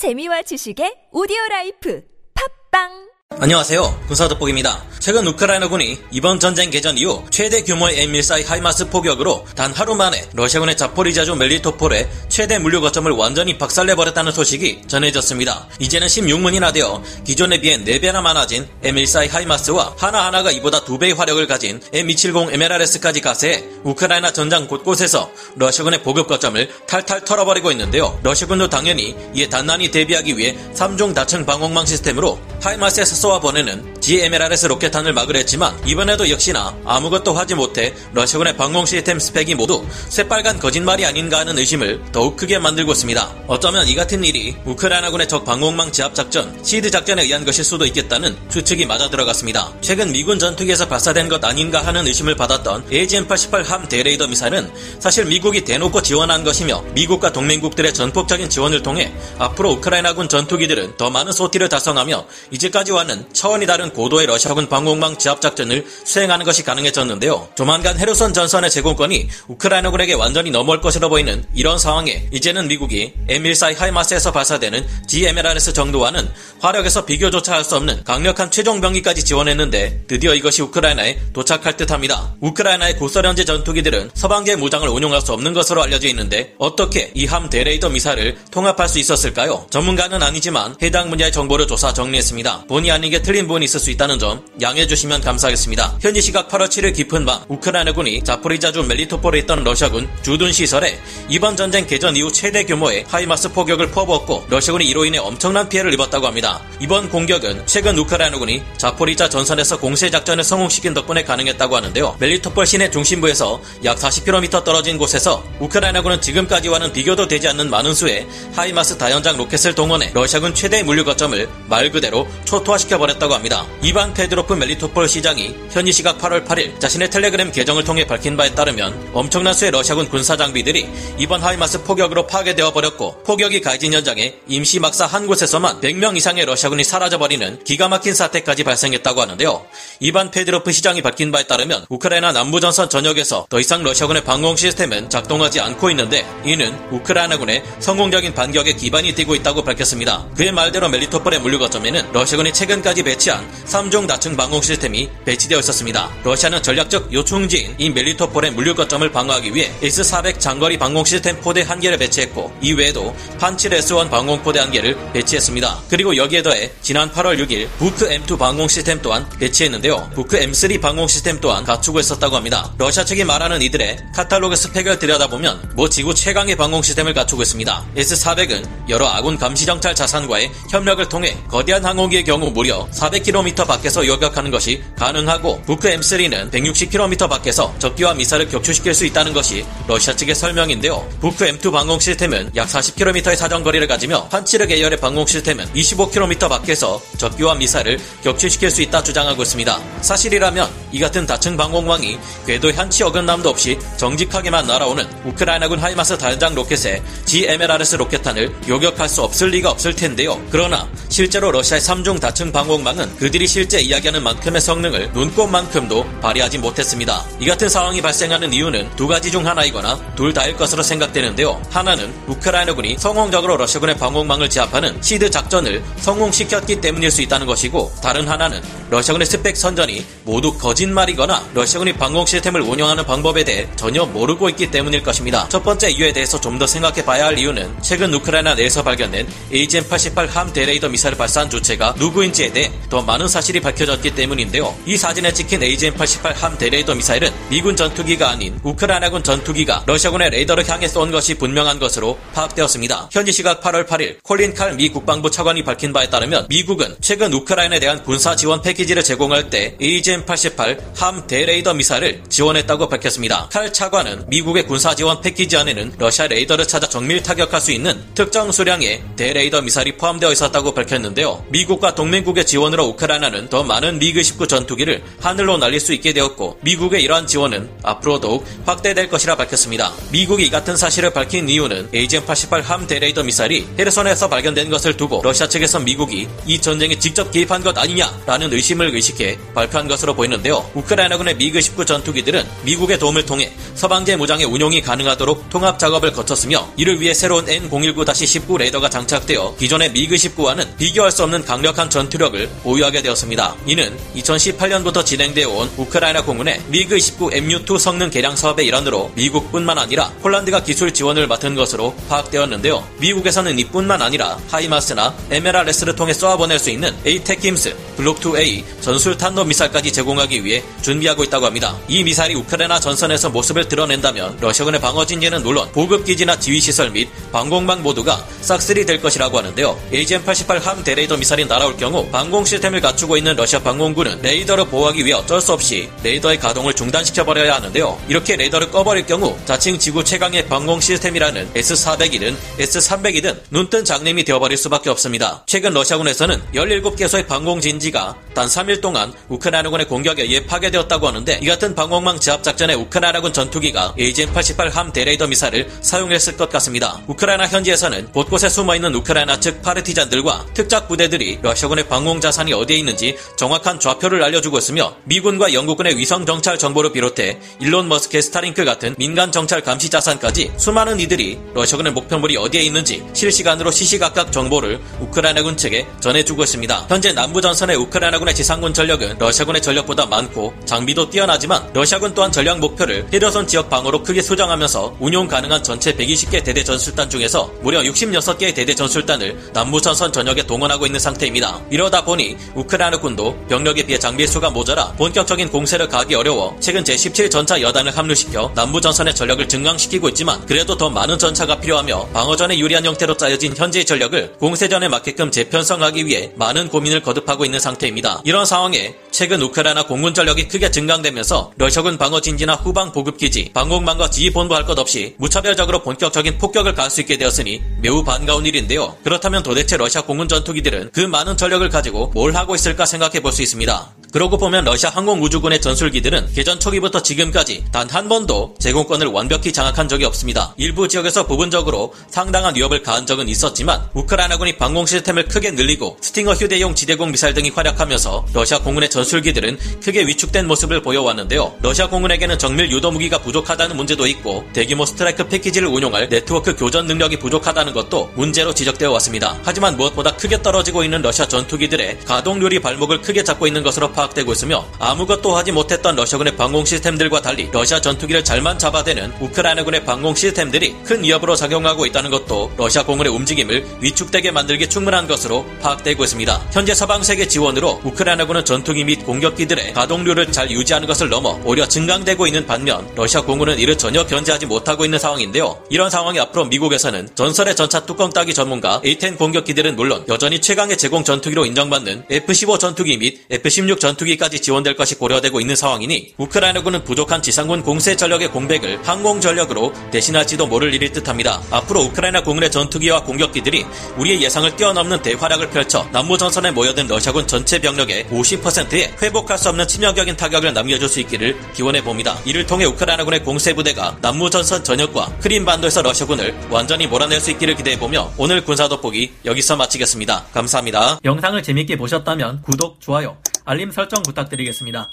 재미와 지식의 오디오 life. 팟빵 안녕하세요. 군사 돋보기입니다. 최근 우크라이나군이 이번 전쟁 개전 이후 최대 규모의 M142 하이마스 포격으로 단 하루 만에 러시아군의 자포리자주 멜리토폴의 최대 물류 거점을 완전히 박살내버렸다는 소식이 전해졌습니다. 이제는 16문이나 되어 기존에 비해 4배나 많아진 M142 하이마스와 하나하나가 이보다 2배의 화력을 가진 M270 MLRS까지 가세해 우크라이나 전장 곳곳에서 러시아군의 보급 거점을 탈탈 털어버리고 있는데요. 러시아군도 당연히 이에 단단히 대비하기 위해 3종 다층 방공망 시스템으로 하이마스에서 쏘아 보내는 GMLRS 로켓탄을 막으려 했지만 이번에도 역시나 아무것도 하지 못해 러시아군의 방공 시스템 스펙이 모두 새빨간 거짓말이 아닌가 하는 의심을 더욱 크게 만들고 있습니다. 어쩌면 이 같은 일이 우크라이나군의 적 방공망 제압 작전, SEAD 작전에 의한 것일 수도 있겠다는 추측이 맞아 들어갔습니다. 최근 미군 전투기에서 발사된 것 아닌가 하는 의심을 받았던 AGM-88 HARM 대레이더 미사일은 사실 미국이 대놓고 지원한 것이며 미국과 동맹국들의 전폭적인 지원을 통해 앞으로 우크라이나군 전투기들은 더 많은 소티를 달성하며 이제까지와는 차원이 다른 고도의 러시아군 방공망 제압 작전을 수행하는 것이 가능해졌는데요. 조만간 헤르손 전선의 제공권이 우크라이나군에게 완전히 넘어올 것으로 보이는 이런 상황에 이제는 미국이 M14 하이마스에서 발사되는 GMLRS 정도와는 화력에서 비교조차 할 수 없는 강력한 최종 병기까지 지원했는데 드디어 이것이 우크라이나에 도착할 듯합니다. 우크라이나의 고소련제 전투기들은 서방제 무장을 운용할 수 없는 것으로 알려져 있는데 어떻게 이함 대레이더 미사를 통합할 수 있었을까요? 전문가는 아니지만 해당 분야의 정보를 조사 정리했습니다. 본의 아니 게 틀린 부분이 있을 수 있다는 점 양해해 주시면 감사하겠습니다. 현지 시각 8월 7일 깊은 밤 우크라이나군이 자포리자주 멜리토폴에 있던 러시아군 주둔 시설에 이번 전쟁 개전 이후 최대 규모의 하이마스 포격을 퍼부었고 러시아군이 이로 인해 엄청난 피해를 입었다고 합니다. 이번 공격은 최근 우크라이나군이 자포리자 전선에서 공세 작전을 성공시킨 덕분에 가능했다고 하는데요. 멜리토폴 시내 중심부에서 약 40km 떨어진 곳에서 우크라이나군은 지금까지와는 비교도 되지 않는 많은 수의 하이마스 다연장 로켓을 동원해 러시아군 최대 물류 거점을 말 그대로 초토화시켜 버렸다고 합니다. 이반 페드로프 멜리토폴 시장이 현지 시각 8월 8일 자신의 텔레그램 계정을 통해 밝힌 바에 따르면 엄청난 수의 러시아군 군사 장비들이 이번 하이마스 포격으로 파괴되어 버렸고 포격이 가해진 현장에 임시 막사 한 곳에서만 100명 이상의 러시아군이 사라져버리는 기가 막힌 사태까지 발생했다고 하는데요. 이반 페드로프 시장이 밝힌 바에 따르면 우크라이나 남부전선 전역에서 더 이상 러시아군의 방공 시스템은 작동하지 않고 있는데 이는 우크라이나군의 성공적인 반격에 기반이 되고 있다고 밝혔습니다. 그의 말대로 멜리토폴의 물류 거점에는 러시아군이 최근까지 배치한 3종 다층 방공 시스템이 배치되어 있었습니다. 러시아는 전략적 요충지인 이 멜리토폴의 물류 거점을 방어하기 위해 S-400 장거리 방공 시스템 포대 한 개를 배치했고 이외에도 판치르 S-1 방공 포대 한 개를 배치했습니다. 그리고 여기에 더해 지난 8월 6일 부크 M2 방공 시스템 또한 배치했는데요. 부크 M3 방공 시스템 또한 갖추고 있었다고 합니다. 러시아 측이 말하는 이들의 카탈로그 스펙을 들여다보면 뭐 지구 최강의 방공 시스템을 갖추고 있습니다. S-400은 여러 아군 감시정찰 자산과의 협력을 통해 거대한 항공기의 경우 무려 400km 밖에서 요격하는 것이 가능하고 부크 M3는 160km 밖에서 적기와 미사를 격추시킬 수 있다는 것이 러시아 측의 설명인데요. 부크 M2 방공 시스템은 약 40km의 사정거리를 가지며 판치르 계열의 방공 시스템은 25km 밖에서 적기와 미사를 격추시킬 수 있다 주장하고 있습니다. 사실이라면 이 같은 다층 방공망이 궤도의 한치 어긋남도 없이 정직하게만 날아오는 우크라이나군 하이마스 다연장 로켓의 GMLRS 로켓탄을 요격할 수 없을 리가 없을 텐데요. 그러나 실제로 러시아의 3종 다층 방공망은 그들이 실제 이야기하는 만큼의 성능을 눈꼽만큼도 발휘하지 못했습니다. 이 같은 상황이 발생하는 이유는 두 가지 중 하나이거나 둘 다일 것으로 생각되는데요. 하나는 우크라이나군이 성공적으로 러시아군의 방공망을 제압하는 SEAD 작전을 성공시켰기 때문일 수 있다는 것이고 다른 하나는 러시아군의 스펙 선전이 모두 거짓말이거나 러시아군이 방공 시스템을 운영하는 방법에 대해 전혀 모르고 있기 때문일 것입니다. 첫 번째 이유에 대해서 좀 더 생각해 봐야 할 이유는 최근 우크라이나 내에서 발견된 AGM-88 HARM 대레이더 미사일을 발사한 주체가 누구인지에 대해 더 많은 사실이 밝혀졌기 때문인데요. 이 사진에 찍힌 AGM-88 HARM 대레이더 미사일은 미군 전투기가 아닌 우크라이나군 전투기가 러시아군의 레이더를 향해 쏜 것이 분명한 것으로 파악되었습니다. 현지 시각 8월 8일 콜린 칼 미 국방부 차관이 밝힌 바에 따르면 미국은 최근 우크라이나에 대한 군사 지원 패키지를 제공할 때 AGM-88 HARM 대레이더 미사일을 지원했다고 밝혔습니다. 칼 차관은 미국의 군사 지원 패키지 안에는 러시아 레이더를 찾아 정밀 타격할 수 있는 특정 수량의 대레이더 미사일이 포함되어 있었다고 밝혔는데요. 미국 미국과 동맹국의 지원으로 우크라이나는 더 많은 미그 29 전투기를 하늘로 날릴 수 있게 되었고 미국의 이러한 지원은 앞으로 더욱 확대될 것이라 밝혔습니다. 미국이 이 같은 사실을 밝힌 이유는 AGM-88 HARM 대레이더 미사일이 헤르손에서 발견된 것을 두고 러시아 측에서 미국이 이 전쟁에 직접 개입한 것 아니냐라는 의심을 의식해 발표한 것으로 보이는데요. 우크라이나군의 미그 29 전투기들은 미국의 도움을 통해 서방제 무장의 운용이 가능하도록 통합 작업을 거쳤으며 이를 위해 새로운 N019-19 레이더가 장착되어 기존의 미그 29와는 비교할 수 없는 강력한 전투력을 보유하게 되었습니다. 이는 2018년부터 진행되어 온 우크라이나 공군의 미그 29 MU2 성능 개량 사업의 일환으로 미국뿐만 아니라 폴란드가 기술 지원을 맡은 것으로 파악되었는데요. 미국에서는 이뿐만 아니라 HIMARS나 MLRS를 통해 쏘아보낼 수 있는 ATACMS, 블록2A 전술 탄도 미사일까지 제공하기 위해 준비하고 있다고 합니다. 이 미사일이 우크라이나 전선에서 모습을 드러낸다면 러시아군의 방어 진지는 물론 보급 기지나 지휘 시설 및 방공망 모두가 싹쓸이 될 것이라고 하는데요. AGM-88 HARM 대레이더 미사일이 날아올 경우 방공 시스템을 갖추고 있는 러시아 방공군은 레이더를 보호하기 위해 어쩔 수 없이 레이더의 가동을 중단시켜 버려야 하는데요. 이렇게 레이더를 꺼버릴 경우 자칭 지구 최강의 방공 시스템이라는 S400이든 S300이든 눈뜬 장님이 되어버릴 수밖에 없습니다. 최근 러시아군에서는 17개소의 방공 진지가 단 3일 동안 우크라이나군의 공격에 의해 파괴되었다고 하는데 이 같은 방공망 제압 작전에 우크라이나군 전투기가 AGM-88 HARM 대레이더 미사일을 사용했을 것 같습니다. 우크라이나 현지에서는 곳곳에 숨어 있는 우크라이나 측 파르티잔들과 특작 부대들이 러시아군의 방공 자산이 어디에 있는지 정확한 좌표를 알려주고 있으며 미군과 영국군의 위성 정찰 정보를 비롯해 일론 머스크의 스타링크 같은 민간 정찰 감시 자산까지 수많은 이들이 러시아군의 목표물이 어디에 있는지 실시간으로 시시각각 정보를 우크라이나군 측에 전해주고 있습니다. 현재 남부 전선의 우크라이나 군의 지상군 전력은 러시아군의 전력보다 많고 장비도 뛰어나지만 러시아군 또한 전략 목표를 헤르손 지역 방어로 크게 수정하면서 운용 가능한 전체 120개 대대 전술단 중에서 무려 66개의 대대 전술단을 남부 전선 전역에 동원하고 있는 상태입니다. 이러다 보니 우크라이나 군도 병력에 비해 장비 수가 모자라 본격적인 공세를 가기 어려워 최근 제17 전차 여단을 합류시켜 남부 전선의 전력을 증강시키고 있지만 그래도 더 많은 전차가 필요하며 방어전에 유리한 형태로 짜여진 현재의 전력을 공세전에 맞게끔 재편성하기 위해 많은 고민을 거듭하고 있는 상태입니다. 이런 상황에 최근 우크라이나 공군 전력이 크게 증강되면서 러시아군 방어 진지나 후방 보급 기지, 방공망과 지휘 본부 할 것 없이 무차별적으로 본격적인 폭격을 가할 수 있게 되었으니 매우 반가운 일인데요. 그렇다면 도대체 러시아 공군 전투기들은 그 많은 전력을 가지고 뭘 하고 있을까 생각해 볼 수 있습니다. 그러고 보면 러시아 항공우주군의 전술기들은 개전 초기부터 지금까지 단 한 번도 제공권을 완벽히 장악한 적이 없습니다. 일부 지역에서 부분적으로 상당한 위협을 가한 적은 있었지만 우크라이나군이 방공 시스템을 크게 늘리고 스팅어 휴대용 지대공 미사일 등이 활약하면서 러시아 공군의 전술기들은 크게 위축된 모습을 보여왔는데요. 러시아 공군에게는 정밀 유도 무기가 부족하다는 문제도 있고 대규모 스트라이크 패키지를 운용할 네트워크 교전 능력이 부족하다는 것도 문제로 지적되어 왔습니다. 하지만 무엇보다 크게 떨어지고 있는 러시아 전투기들의 가동률이 발목을 크게 잡고 있는 것으로 파악되고 있으며 아무것도 하지 못했던 러시아군의 방공 시스템들과 달리 러시아 전투기를 잘만 잡아대는 우크라이나군의 방공 시스템들이 큰 위협으로 작용하고 있다는 것도 러시아 공군의 움직임을 위축되게 만들기 충분한 것으로 파악되고 있습니다. 현재 서방 세계 지원으로 우크라이나군은 전투기 및 공격기들의 가동률을 잘 유지하는 것을 넘어 오히려 증강되고 있는 반면 러시아 공군은 이를 전혀 견제하지 못하고 있는 상황인데요. 이런 상황이 앞으로 미국에서는 전설의 전차 뚜껑 따기 전문가 A-10 공격기들은 물론 여전히 최강의 제공 전투기로 인정받는 F-15 전투기 및 F-16 전투기까지 지원될 것이 고려되고 있는 상황이니 우크라이나군은 부족한 지상군 공세 전력의 공백을 항공 전력으로 대신할지도 모를 일일 듯합니다. 앞으로 우크라이나 공군의 전투기와 공격기들이 우리의 예상을 뛰어넘는 대활약을 펼쳐 남부 전선에 모여든 러시아군 전체 병력 의 50%에 회복할 수 없는 치명적인 타격을 남겨줄 수 있기를 기원해 봅니다. 이를 통해 우크라이나군의 공세 부대가 남부 전선 전역과 크림 반도에서 러시아군을 완전히 몰아낼 수 있기를 기대해 보며 오늘 군사 돋보기 여기서 마치겠습니다. 감사합니다. 영상을 재밌게 보셨다면 구독, 좋아요, 알림 설정 부탁드리겠습니다.